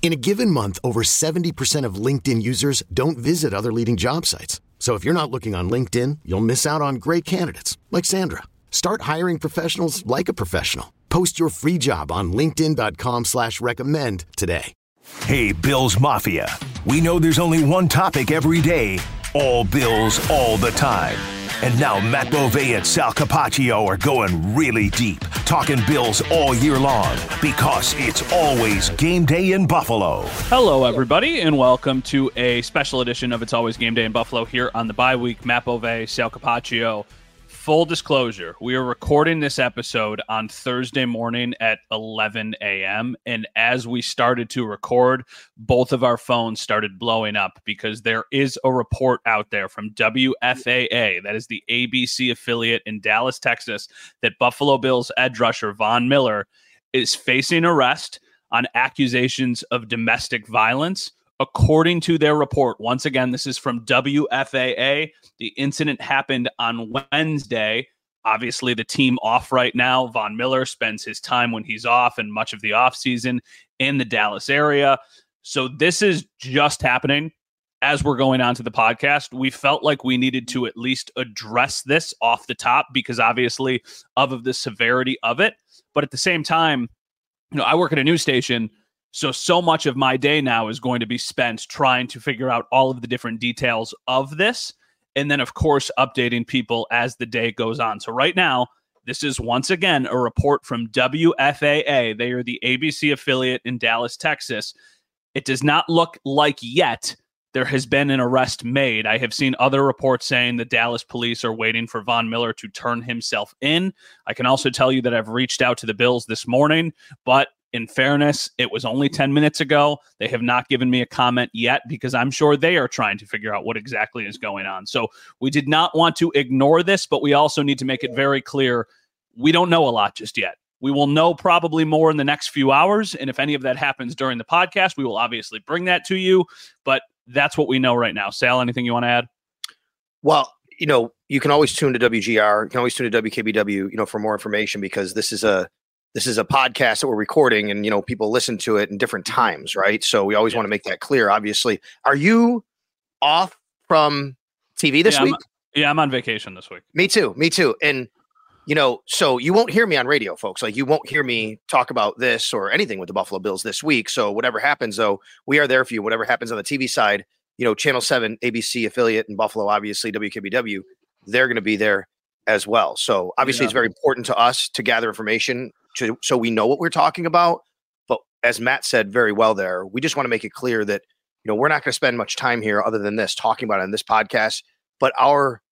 In a given month, over 70% of LinkedIn users don't visit other leading job sites. So if you're not looking on LinkedIn, you'll miss out on great candidates like Sandra. Start hiring professionals like a professional. Post your free job on LinkedIn.com slash recommend today. Hey, Bills Mafia. We know there's only one topic every day. All Bills all the time. And now Matt Bove and Sal Capaccio are going really deep, talking Bills all year long because it's always game day in Buffalo. Hello, everybody, and welcome to a special edition of It's Always Game Day in Buffalo here on the bye week. Matt Bove, Sal Capaccio. Full disclosure, we are recording this episode on Thursday morning at 11 a.m. And as we started to record, both of our phones started blowing up because there is a report out there from WFAA, that is the ABC affiliate in Dallas, Texas, that Buffalo Bills edge rusher Von Miller is facing arrest on accusations of domestic violence according to their report, once again, this is from WFAA. The incident happened on Wednesday. Obviously, the team off right now. Von Miller spends his time when he's off and much of the offseason in the Dallas area. So, this is just happening as we're going on to the podcast. We felt like we needed to at least address this off the top because obviously of, of the severity of it. But at the same time, you know, I work at a news station so, so much of my day now is going to be spent trying to figure out all of the different details of this. And then, of course, updating people as the day goes on. So, right now, this is once again a report from WFAA. They are the ABC affiliate in Dallas, Texas. It does not look like yet there has been an arrest made. I have seen other reports saying the Dallas police are waiting for Von Miller to turn himself in. I can also tell you that I've reached out to the Bills this morning, but in fairness, it was only 10 minutes ago. They have not given me a comment yet because I'm sure they are trying to figure out what exactly is going on. So we did not want to ignore this, but we also need to make it very clear we don't know a lot just yet. We will know probably more in the next few hours. And if any of that happens during the podcast, we will obviously bring that to you. But that's what we know right now. Sal, anything you want to add? Well, you know, you can always tune to WGR, you can always tune to WKBW, you know, for more information because this is a this is a podcast that we're recording and you know people listen to it in different mm-hmm. times right? So we always yeah. want to make that clear obviously. Are you off from tv this yeah, week? I'm, yeah i'm on vacation this week. Me too me too. And you know so you won't hear me on radio folks. Like you won't hear me talk about this or anything with the buffalo bills this week. So whatever happens though we are there for you. Whatever happens on the tv side you know channel 7 abc affiliate in buffalo obviously wkbw they're going to be there as well. So obviously yeah. it's very important to us to gather information to, so we know what we're talking about. But as Matt said very well there, we just want to make it clear that you know we're not going to spend much time here other than this talking about it in this podcast. But our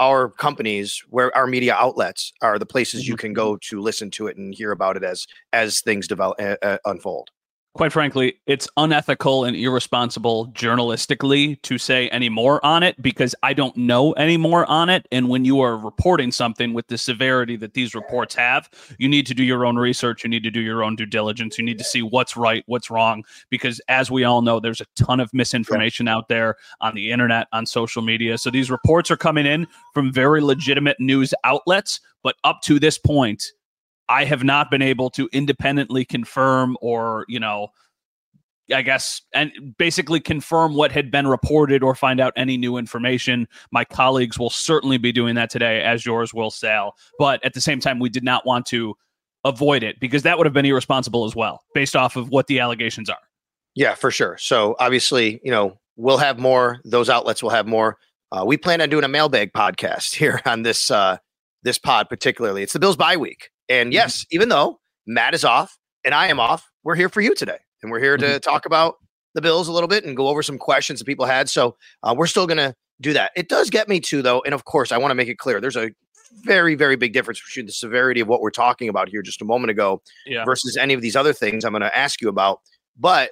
our companies, where our media outlets are the places you mm-hmm. can go to listen to it and hear about it as as things develop uh, unfold quite frankly, it's unethical and irresponsible journalistically to say any more on it because I don't know any more on it. And when you are reporting something with the severity that these reports have, you need to do your own research. You need to do your own due diligence. You need to see what's right, what's wrong, because as we all know, there's a ton of misinformation out there on the internet, on social media. So these reports are coming in from very legitimate news outlets. But up to this point, I have not been able to independently confirm or, you know, I guess, and basically confirm what had been reported or find out any new information. My colleagues will certainly be doing that today, as yours will, Sal. But at the same time, we did not want to avoid it because that would have been irresponsible as well, based off of what the allegations are. Yeah, for sure. So obviously, you know, we'll have more. Those outlets will have more. Uh, we plan on doing a mailbag podcast here on this uh, this pod particularly. It's the Bills bye week. And mm-hmm. yes, even though Matt is off and I am off. We're here for you today. And we're here to Mhm. talk about the Bills a little bit and go over some questions that people had. So uh, we're still going to do that. It does get me to, though. And of course, I want to make it clear there's a very, very big difference between the severity of what we're talking about here just a moment ago Yeah. versus any of these other things I'm going to ask you about. But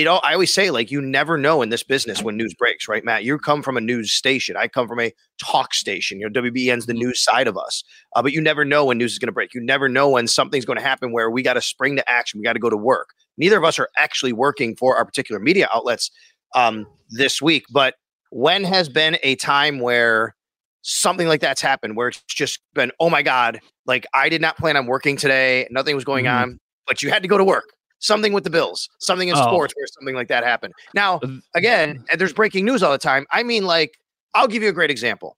it all, I always say, like, you never know in this business when news breaks, right, Matt? You come from a news station. I come from a talk station. You know, WBEN's the news side of us. Uh, but you never know when news is going to break. You never know when something's going to happen where we got to spring to action. We got to go to work. Neither of us are actually working for our particular media outlets um, this week. But when has been a time where something like that's happened, where it's just been, oh my God, like I did not plan on working today. Nothing was going Mhm. on, but you had to go to work. Something with the Bills, something in Oh. sports where something like that happened. Now, again, and there's breaking news all the time. I mean, like, I'll give you a great example.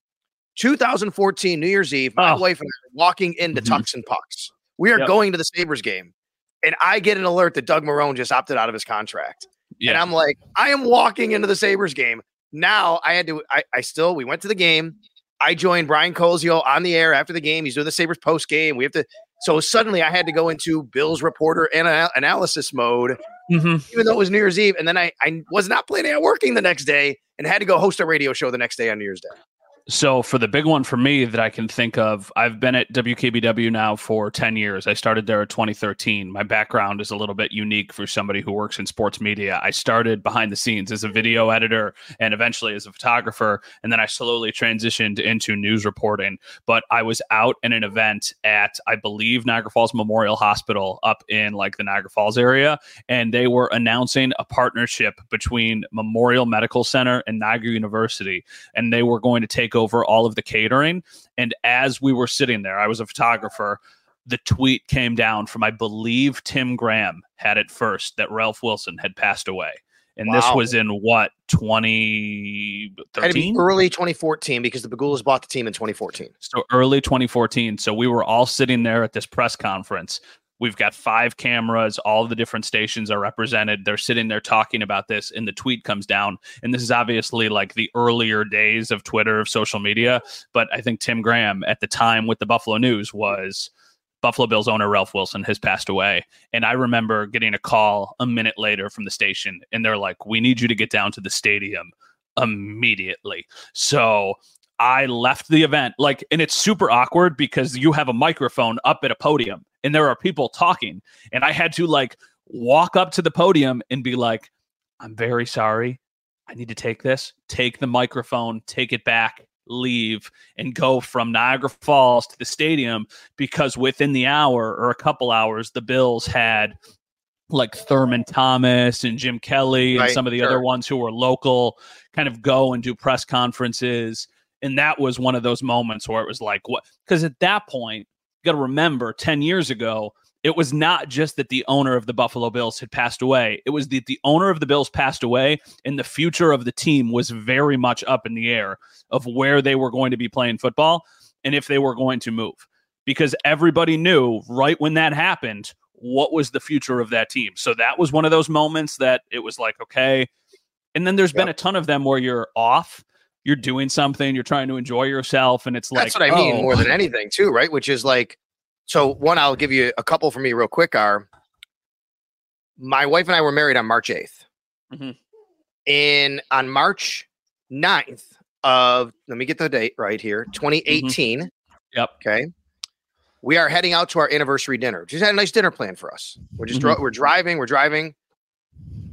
2014 New Year's Eve, my Oh. wife and I are walking into Mhm. Tux and Pucks. We are Yep. going to the Sabres game, and I get an alert that Doug Marrone just opted out of his contract. And I'm like, I am walking into the Sabres game. Now I had to, I, I still, we went to the game. I joined Brian Koziol on the air after the game. He's doing the Sabres post game. We have to, so suddenly I had to go into Bill's reporter ana- analysis mode, Mhm. even though it was New Year's Eve. And then I, I was not planning on working the next day and had to go host a radio show the next day on New Year's Day. So for the big one for me that I can think of, I've been at WKBW now for 10 years. I started there in 2013. My background is a little bit unique for somebody who works in sports media. I started behind the scenes as a video editor and eventually as a photographer, and then I slowly transitioned into news reporting. But I was out in an event at I believe Niagara Falls Memorial Hospital up in like the Niagara Falls area, and they were announcing a partnership between Memorial Medical Center and Niagara University and they were going to take over all of the catering. And as we were sitting there, I was a photographer. The tweet came down from, I believe, Tim Graham had it first that Ralph Wilson had passed away. And this was in what, Had to be 2013? early 2014 because the Pegulas bought the team in 2014. So early 2014. So we were all sitting there at this press conference. We've got five cameras. All the different stations are represented. They're sitting there talking about this, and the tweet comes down. And this is obviously like the earlier days of Twitter, of social media. But I think Tim Graham at the time with the Buffalo News was Buffalo Bills owner Ralph Wilson has passed away. And I remember getting a call a minute later from the station, and they're like, We need you to get down to the stadium immediately. So I left the event like, and it's super awkward because you have a microphone up at a podium and there are people talking, and I had to like walk up to the podium and be like, I'm very sorry. I need to take this, take the microphone, take it back, leave, and go from Niagara Falls to the stadium because within the hour or a couple hours, the Bills had like Thurman Thomas and Jim Kelly and Right, some of the sure. other ones who were local kind of go and do press conferences. And that was one of those moments where it was like, what? Because at that point, got to remember 10 years ago, it was not just that the owner of the Buffalo Bills had passed away. It was that the owner of the Bills passed away and the future of the team was very much up in the air of where they were going to be playing football and if they were going to move. Because everybody knew right when that happened what was the future of that team. So that was one of those moments that it was like, okay. And then there's been a ton of them where you're off, you're doing something, you're trying to enjoy yourself, and it's like, That's what I mean oh, more than anything, too, right? Which is like, so one, I'll give you a couple for me real quick. Are my wife and I were married on March 8th. Mhm. And on March 9th of, let me get the date right here, 2018. Yep. Okay. We are heading out to our anniversary dinner. Just had a nice dinner plan for us. We're just, dri- we're driving, we're driving.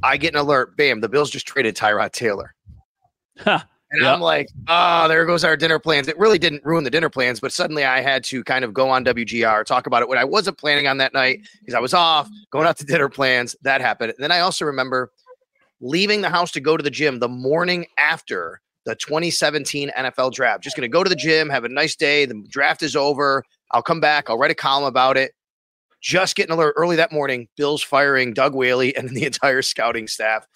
I get an alert. Bam. The Bills just traded Tyrod Taylor. Huh. And Yep. I'm like, oh, there goes our dinner plans. It really didn't ruin the dinner plans, but suddenly I had to kind of go on WGR, talk about it when I wasn't planning on that night because I was off, going out to dinner plans. That happened. And then I also remember leaving the house to go to the gym the morning after the 2017 NFL draft. Just going to go to the gym, have a nice day. The draft is over. I'll come back. I'll write a column about it. Just getting alert early that morning. Bills firing Doug Whaley and the entire scouting staff.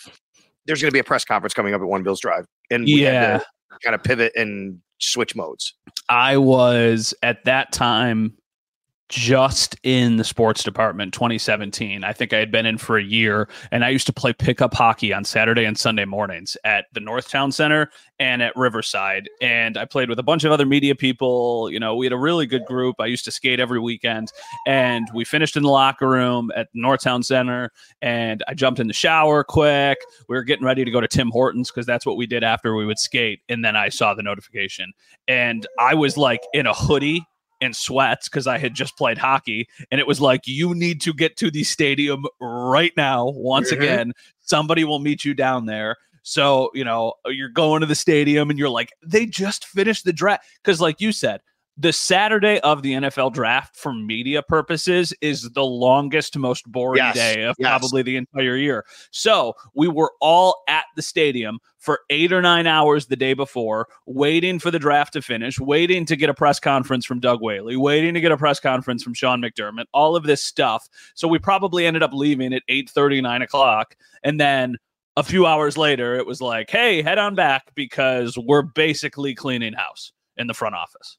There's going to be a press conference coming up at One Bills Drive, and we had Yeah. to kind of pivot and switch modes. I was at that time just in the sports department 2017 i think i had been in for a year and i used to play pickup hockey on saturday and sunday mornings at the northtown center and at riverside. And i played with a bunch of other media people. You know we had a really good group. I used to skate every weekend. And we finished in the locker room at northtown center and i jumped in the shower quick. We were getting ready to go to tim hortons because that's what we did after we would skate and then i saw the notification. And i was like in a hoodie in sweats because I had just played hockey. And it was like, you need to get to the stadium right now. Once mm-hmm. again, somebody will meet you down there. So, you know, you're going to the stadium and you're like, they just finished the draft. Because, like you said, the Saturday of the NFL draft for media purposes is the longest, most boring yes, day of yes. probably the entire year. So we were all at the stadium for eight or nine hours the day before, waiting for the draft to finish, waiting to get a press conference from Doug Whaley, waiting to get a press conference from Sean McDermott, all of this stuff. So we probably ended up leaving at 8 39 o'clock. And then a few hours later, it was like, hey, head on back because we're basically cleaning house in the front office.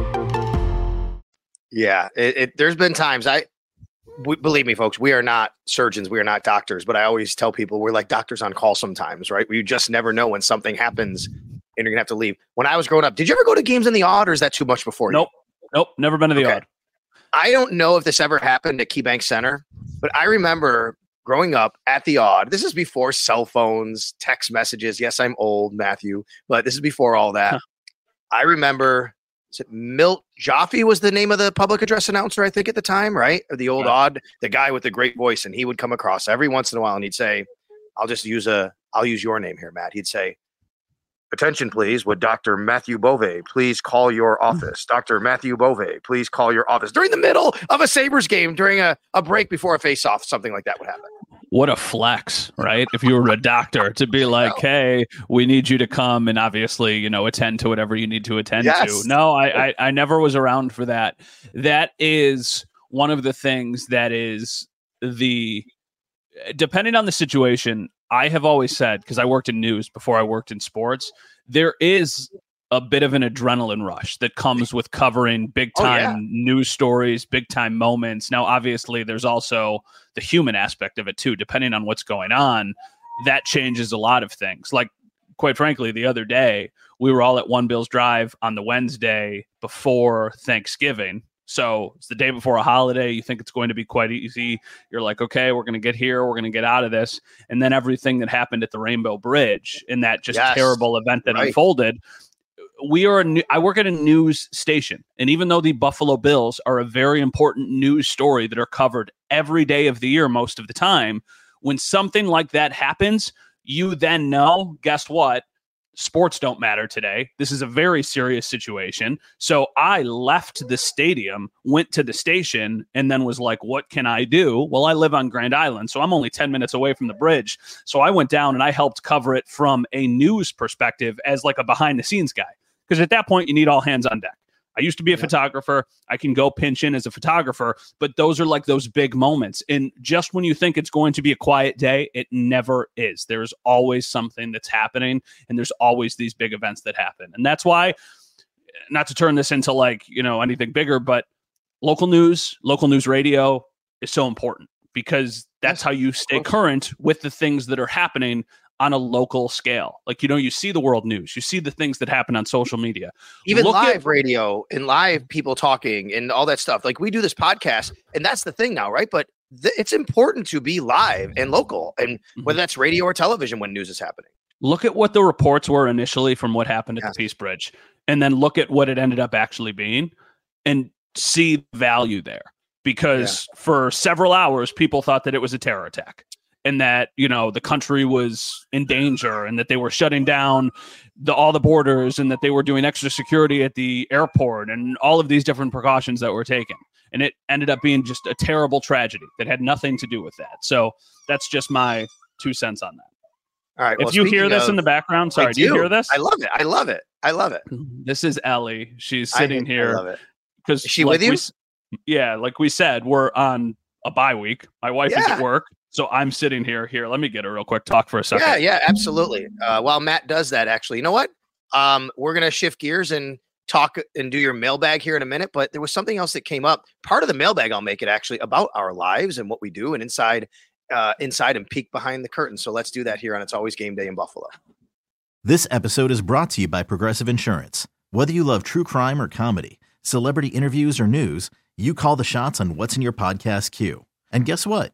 Yeah, it, it, there's been times I we, believe me, folks, we are not surgeons, we are not doctors, but I always tell people we're like doctors on call sometimes, right? We just never know when something happens and you're gonna have to leave. When I was growing up, did you ever go to games in the Aud, or is that too much before nope. you? Nope, never been to the okay. Aud. I don't know if this ever happened at KeyBank Center, but I remember growing up at the Aud. This is before cell phones, text messages. Yes, I'm old, Matthew, but this is before all that. Huh. I remember Milt Jaffe was the name of the public address announcer, I think, at the time, right? Or the old right. Aud, the guy with the great voice, and he would come across every once in a while and he'd say, I'll just use a I'll use your name here, Matt. He'd say, Attention, please. Would Dr. Matthew Bove please call your hmm. office? Dr. Matthew Bove, please call your office during the middle of a Sabres game, during a, a break before a face off, something like that would happen. What a flex, right? if you were a doctor to be like, hey, we need you to come and obviously, you know, attend to whatever you need to attend yes. to. No, I, I, I never was around for that. That is one of the things that is the depending on the situation, I have always said, because I worked in news before I worked in sports, there is a bit of an adrenaline rush that comes with covering big time oh, yeah. news stories, big time moments. Now, obviously, there's also the human aspect of it too. Depending on what's going on, that changes a lot of things. Like, quite frankly, the other day, we were all at One Bills Drive on the Wednesday before Thanksgiving so it's the day before a holiday. You think it's going to be quite easy. You're like, okay, we're going to get here. We're going to get out of this. And then everything that happened at the Rainbow Bridge in that just yes, terrible event that right. unfolded. We are, a new, I work at a news station. And even though the Buffalo Bills are a very important news story that are covered every day of the year, most of the time, when something like that happens, you then know, guess what? sports don't matter today. This is a very serious situation. So I left the stadium, went to the station, and then was like, what can I do? Well, I live on Grand Island, so I'm only 10 minutes away from the bridge. So I went down and I helped cover it from a news perspective as like a behind the scenes guy. Because at that point, you need all hands on deck. I used to be a Yeah. photographer. I can go pinch in as a photographer, but those are like those big moments. And just when you think it's going to be a quiet day, it never is. There's always something that's happening, and there's always these big events that happen. And that's why, not to turn this into like, you know, anything bigger, but local news, local news radio is so important because that's how you stay current with the things that are happening on a local scale. Like, you know, you see the world news, you see the things that happen on social media. even Look at- live radio and live people talking and all that stuff. Like we do this podcast, and that's the thing now, right? But th- it's important to be live and local, and Mm-hmm. whether that's radio or television when news is happening. Look at what the reports were initially from what happened at the Peace Bridge, and then look at what it ended up actually being and see value there. Because for several hours, people thought that it was a terror attack and that, you know, the country was in danger and that they were shutting down the, all the borders and that they were doing extra security at the airport and all of these different precautions that were taken. And it ended up being just a terrible tragedy that had nothing to do with that. So that's just my two cents on that. All right. if well, you hear this in the background, sorry, do. you hear this? I love it. I love it. I love it. This is Ellie. She's I- sitting I here love it. because Is she with you? yeah, like we said, we're on a bye week. My wife is at work, so I'm sitting here. Here, let me get a real quick talk for a second. Yeah, yeah, absolutely. Uh, while Matt does that, actually, you know what? Um, we're gonna shift gears and talk and do your mailbag here in a minute. But there was something else that came up. Part of the mailbag, I'll make it actually about our lives and what we do, and inside, uh, inside and peek behind the curtain. So let's do that here on It's Always Game Day in Buffalo. This episode is brought to you by Progressive Insurance. Whether you love true crime or comedy, celebrity interviews or news, you call the shots on what's in your podcast queue. And guess what?